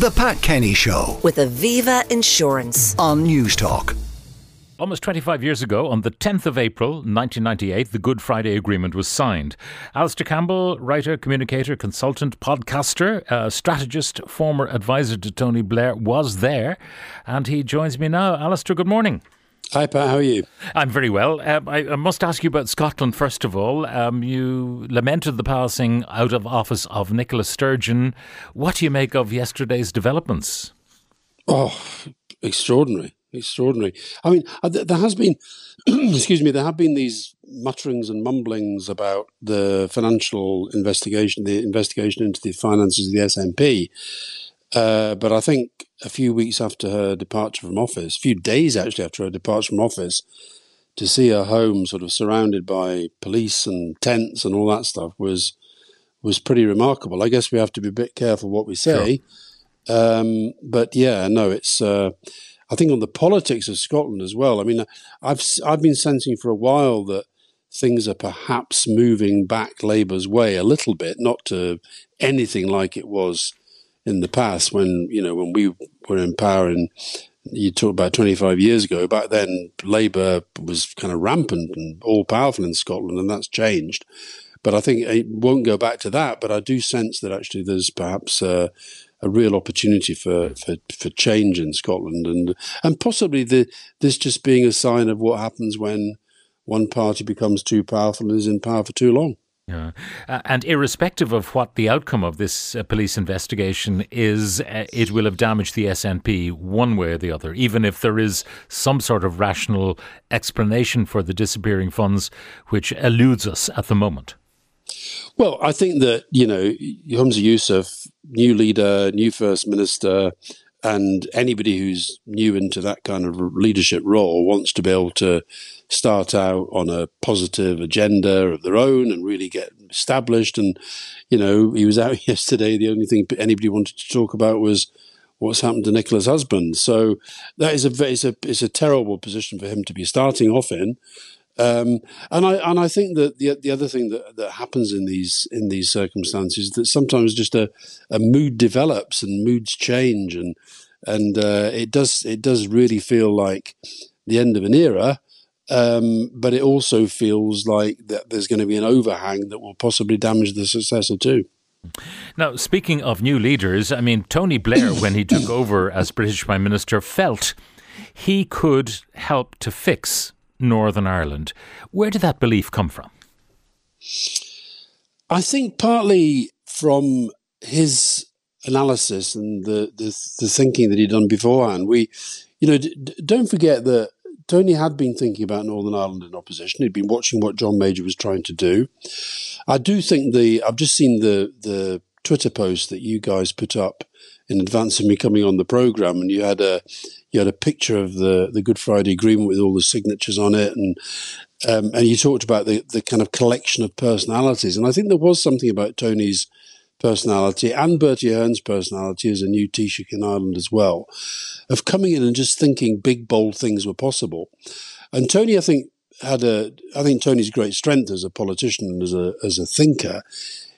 The Pat Kenny Show with Aviva Insurance. on News Talk. Almost 25 years ago, on the 10th of April 1998, the Good Friday Agreement was signed. Alastair Campbell, writer, communicator, consultant, podcaster, uh, strategist, former advisor to Tony Blair, was there, and he joins me now. Alastair, good morning. Hi, Pat. How are you? I'm very well. Um, I, I must ask you about Scotland first of all. Um, you lamented the passing out of office of Nicola Sturgeon. What do you make of yesterday's developments? Oh, extraordinary, extraordinary. I mean, uh, there has been, excuse me, there have been these mutterings and mumblings about the financial investigation, the investigation into the finances of the SNP. Uh, but I think a few weeks after her departure from office, a few days actually after her departure from office, to see her home sort of surrounded by police and tents and all that stuff was was pretty remarkable. I guess we have to be a bit careful what we say. Um, but yeah, no, it's. Uh, I think on the politics of Scotland as well. I mean, I've I've been sensing for a while that things are perhaps moving back Labour's way a little bit, not to anything like it was in the past when you know when we were in power and you talk about 25 years ago back then labour was kind of rampant and all powerful in scotland and that's changed but i think it won't go back to that but i do sense that actually there's perhaps uh, a real opportunity for, for, for change in Scotland and and possibly the this just being a sign of what happens when one party becomes too powerful and is in power for too long. Yeah. Uh, and irrespective of what the outcome of this uh, police investigation is, uh, it will have damaged the SNP one way or the other, even if there is some sort of rational explanation for the disappearing funds, which eludes us at the moment. Well, I think that, you know, Humza Yousaf, new leader, new first minister, and anybody who's new into that kind of leadership role wants to be able to start out on a positive agenda of their own and really get established. And, you know, he was out yesterday. The only thing anybody wanted to talk about was what's happened to Nicola's husband. So that is a, it's a, it's a terrible position for him to be starting off in. Um, and I and I think that the the other thing that, that happens in these in these circumstances is that sometimes just a, a mood develops and moods change and and uh, it does it does really feel like the end of an era. Um, but it also feels like that there's going to be an overhang that will possibly damage the successor too. Now, speaking of new leaders, I mean, Tony Blair, when he took over as British Prime Minister, felt he could help to fix Northern Ireland. Where did that belief come from? I think partly from his analysis and the, the, the thinking that he'd done beforehand. We, you know, d- don't forget that Tony had been thinking about Northern Ireland in opposition. He'd been watching what John Major was trying to do. I do think the I've just seen the the Twitter post that you guys put up in advance of me coming on the program, and you had a you had a picture of the the Good Friday Agreement with all the signatures on it, and um, and you talked about the the kind of collection of personalities, and I think there was something about Tony's personality and Bertie Ahern's personality as a new Taoiseach in Ireland as well, of coming in and just thinking big bold things were possible, and Tony, I think. Had a, I think Tony's great strength as a politician and as a as a thinker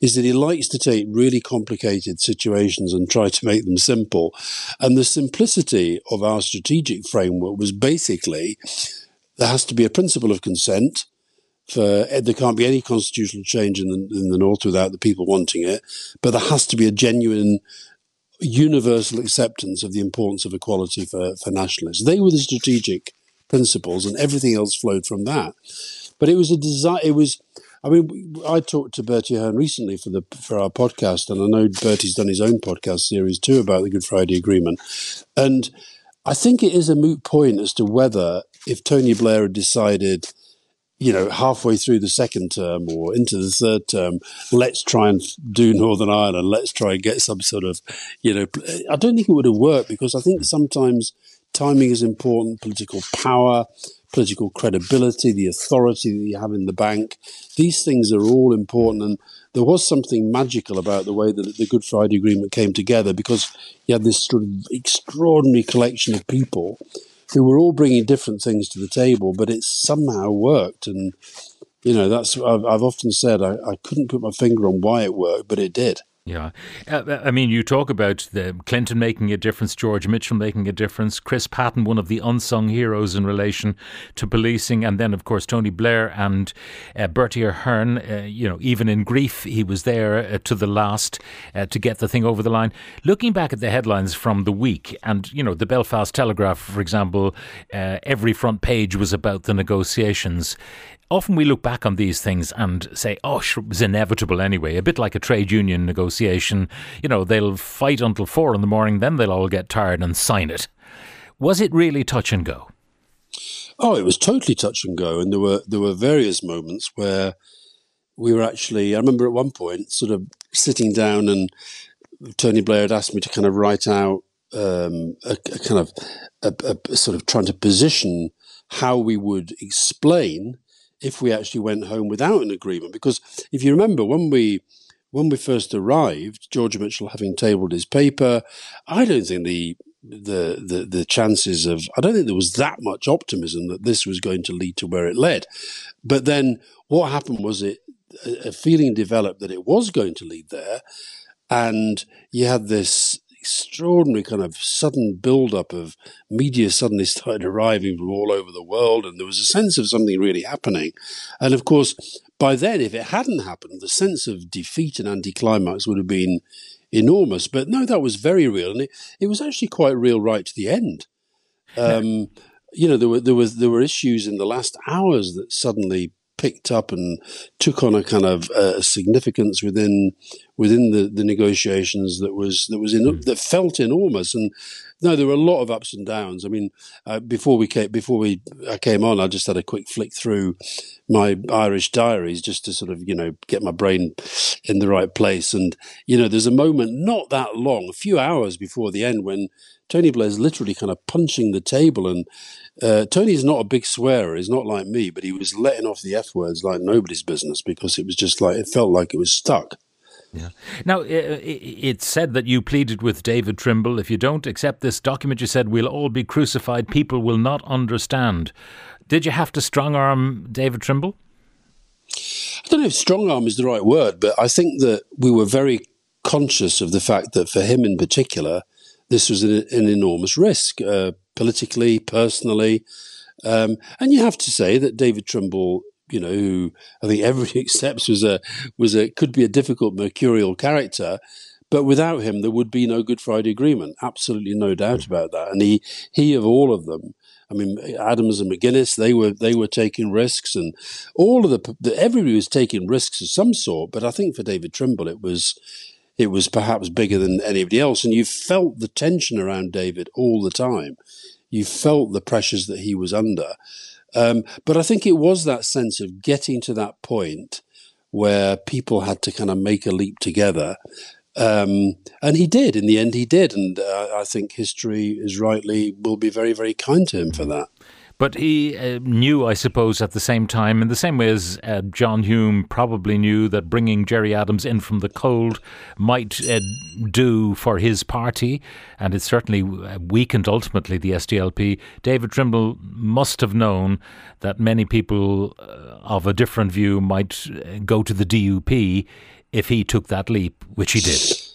is that he likes to take really complicated situations and try to make them simple. And the simplicity of our strategic framework was basically there has to be a principle of consent. For eh, there can't be any constitutional change in the, in the north without the people wanting it, but there has to be a genuine universal acceptance of the importance of equality for, for nationalists. They were the strategic principles, and everything else flowed from that. But it was a desire. It was I mean, I talked to Bertie Ahern recently for the for our podcast, and I know Bertie's done his own podcast series too about the Good Friday Agreement. And I think it is a moot point as to whether, if Tony Blair had decided, you know, halfway through the second term or into the third term, let's try and do Northern Ireland, let's try and get some sort of, you know, I don't think it would have worked because I think sometimes timing is important, political power political credibility, the authority that you have in the bank. These things are all important. And there was something magical about the way that the Good Friday Agreement came together because you had this sort of extraordinary collection of people who were all bringing different things to the table, but it somehow worked. And, you know, that's, I've, I've often said I, I couldn't put my finger on why it worked, but it did. Yeah. Uh, I mean, you talk about the Clinton making a difference, George Mitchell making a difference, Chris Patten, one of the unsung heroes in relation to policing, and then, of course, Tony Blair and uh, Bertie Ahern. Uh, you know, even in grief, he was there uh, to the last uh, to get the thing over the line. Looking back at the headlines from the week, and, you know, the Belfast Telegraph, for example, uh, every front page was about the negotiations often we look back on these things and say, oh, it was inevitable anyway, a bit like a trade union negotiation. You know, they'll fight until four in the morning, then they'll all get tired and sign it. Was it really touch and go? Oh, it was totally touch and go, and there were there were various moments where we were actually. I remember at one point, sort of sitting down, and Tony Blair had asked me to kind of write out um, a, a, kind of a, a, sort of trying to position how we would explain if we actually went home without an agreement. Because if you remember, when we when we first arrived, George Mitchell having tabled his paper, I don't think the the, the the chances of I don't think there was that much optimism that this was going to lead to where it led. But then what happened was it a feeling developed that it was going to lead there, and you had this extraordinary kind of sudden build-up of media suddenly started arriving from all over the world, and there was a sense of something really happening. And of course, by then, if it hadn't happened, the sense of defeat and anticlimax would have been enormous. But no, that was very real, and it, it was actually quite real right to the end. Um, you know, there were there was there were issues in the last hours that suddenly picked up and took on a kind of uh, significance within within the, the negotiations that was that was in, mm. that felt enormous and no there were a lot of ups and downs i mean uh, before we came before we I came on i just had a quick flick through my irish diaries just to sort of you know get my brain in the right place and you know there's a moment not that long a few hours before the end when Tony Blair's literally kind of punching the table and uh, Tony's not a big swearer. He's not like me, but he was letting off the F words like nobody's business because it was just like, it felt like it was stuck. Yeah. Now, it's said that you pleaded with David Trimble if you don't accept this document, you said we'll all be crucified, people will not understand. Did you have to strong arm David Trimble? I don't know if strong arm is the right word, but I think that we were very conscious of the fact that for him in particular, this was an, an enormous risk. Uh, politically, personally. Um, and you have to say that David Trimble, you know, who I think everybody accepts was a was a could be a difficult mercurial character, but without him there would be no Good Friday Agreement. Absolutely no doubt mm-hmm. about that. And he he of all of them. I mean, Adams and McGuinness, they were they were taking risks, and all of the, the everybody was taking risks of some sort. But I think for David Trimble, it was it was perhaps bigger than anybody else. And you felt the tension around David all the time. You felt the pressures that he was under. Um, but I think it was that sense of getting to that point where people had to kind of make a leap together. Um, and he did. In the end, he did. And uh, I think history is rightly will be very, very kind to him for that. But he uh, knew, I suppose, at the same time, in the same way as uh, John Hume probably knew that bringing Gerry Adams in from the cold might uh, do for his party, and it certainly uh, weakened ultimately the SDLP. David Trimble must have known that many people uh, of a different view might uh, go to the DUP if he took that leap, which he did.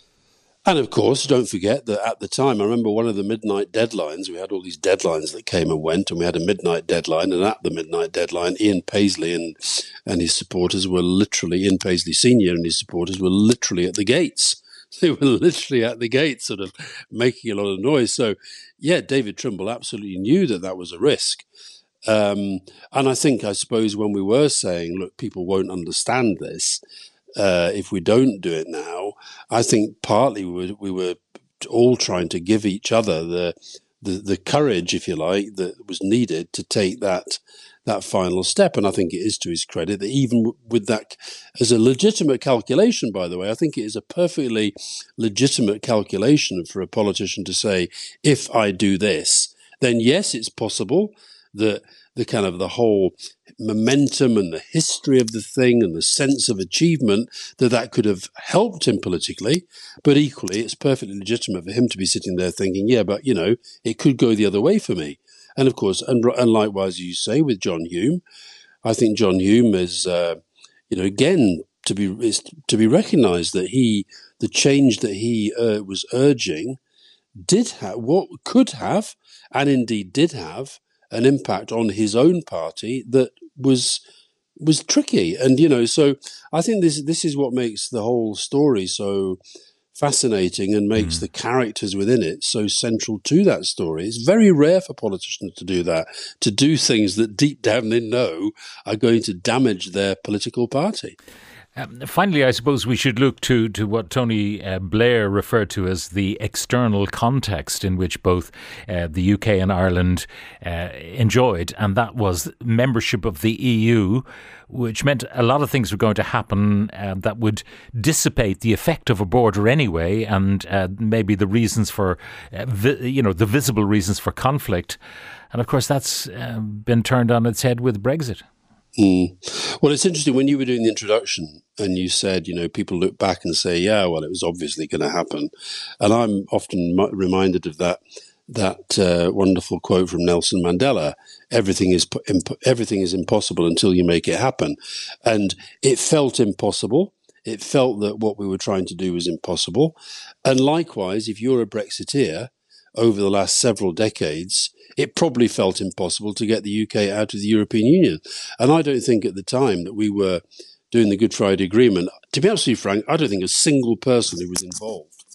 And of course, don't forget that at the time, I remember one of the midnight deadlines. We had all these deadlines that came and went, and we had a midnight deadline. And at the midnight deadline, Ian Paisley and and his supporters were literally Ian Paisley Senior and his supporters were literally at the gates. They were literally at the gates, sort of making a lot of noise. So, yeah, David Trimble absolutely knew that that was a risk. Um, and I think, I suppose, when we were saying, look, people won't understand this, uh, if we don't do it now, I think partly we were, we were all trying to give each other the, the, the courage, if you like, that was needed to take that that final step. And I think it is to his credit that even with that, as a legitimate calculation, by the way, I think it is a perfectly legitimate calculation for a politician to say, if I do this, then yes, it's possible that the kind of the whole momentum and the history of the thing and the sense of achievement that that could have helped him politically. But equally, it's perfectly legitimate for him to be sitting there thinking, yeah, but you know, it could go the other way for me. And of course, and, and likewise, you say with John Hume, I think John Hume is, uh, you know, again to be is to be recognised that he the change that he uh, was urging did have what could have, and indeed did have, an impact on his own party that was was tricky. And you know, so I think this this is what makes the whole story so fascinating and makes mm. the characters within it so central to that story. It's very rare for politicians to do that, to do things that deep down they know are going to damage their political party. Um, finally, I suppose we should look to, to what Tony uh, Blair referred to as the external context in which both uh, the UK and Ireland uh, enjoyed, and that was membership of the EU, which meant a lot of things were going to happen uh, that would dissipate the effect of a border anyway, and uh, maybe the reasons for, uh, vi- you know, the visible reasons for conflict. And of course, that's been turned on its head with Brexit. Mm. Well, it's interesting when you were doing the introduction and you said, you know, people look back and say, yeah, well, it was obviously going to happen. And I'm often reminded of that that uh, wonderful quote from Nelson Mandela: "Everything is imp- everything is impossible until you make it happen." And it felt impossible. It felt that what we were trying to do was impossible. And likewise, if you're a Brexiteer over the last several decades, it probably felt impossible to get the UK out of the European Union. And I don't think at the time that we were doing the Good Friday Agreement, to be absolutely frank, I don't think a single person who was involved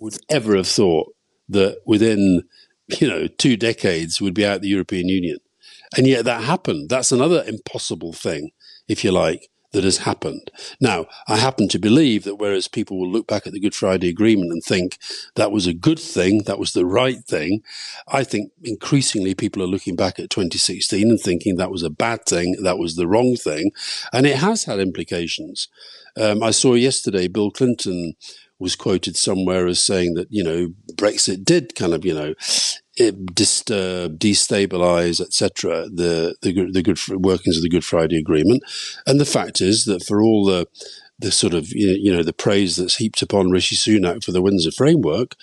would ever have thought that within, you know, two decades we'd be out of the European Union. And yet that happened. That's another impossible thing, if you like that has happened. Now, I happen to believe that whereas people will look back at the Good Friday Agreement and think that was a good thing, that was the right thing, I think increasingly people are looking back at 2016 and thinking that was a bad thing, that was the wrong thing, and it has had implications. Um, I saw yesterday Bill Clinton was quoted somewhere as saying that you know Brexit did kind of you know disturb, destabilize, etc. The, the the good workings of the Good Friday Agreement, and the fact is that for all the the sort of you know the praise that's heaped upon Rishi Sunak for the Windsor framework,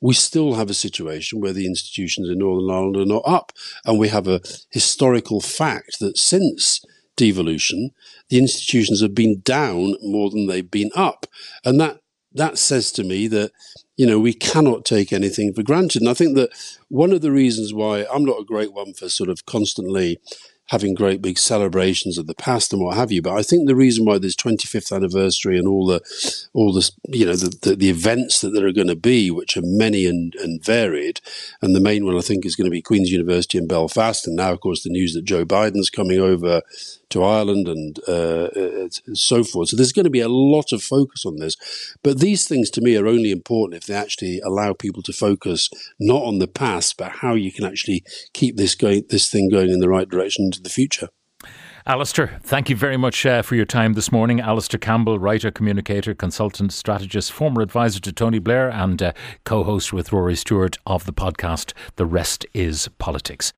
we still have a situation where the institutions in Northern Ireland are not up, and we have a historical fact that since devolution, the institutions have been down more than they've been up, and that that says to me that you know, we cannot take anything for granted. And I think that one of the reasons why I'm not a great one for sort of constantly having great big celebrations of the past and what have you. But I think the reason why there's 25th anniversary and all the, all the, you know, the, the, the events that there are going to be, which are many and, and varied, and the main one I think is going to be Queen's University in Belfast, and now of course the news that Joe Biden's coming over to Ireland and uh, uh so forth. So there's going to be a lot of focus on this. But these things to me are only important if they actually allow people to focus not on the past, but how you can actually keep this going, this thing going in the right direction into the future. Alastair, thank you very much uh, for your time this morning. Alastair Campbell, writer, communicator, consultant, strategist, former advisor to Tony Blair, and uh, co host with Rory Stewart of the podcast The Rest is Politics.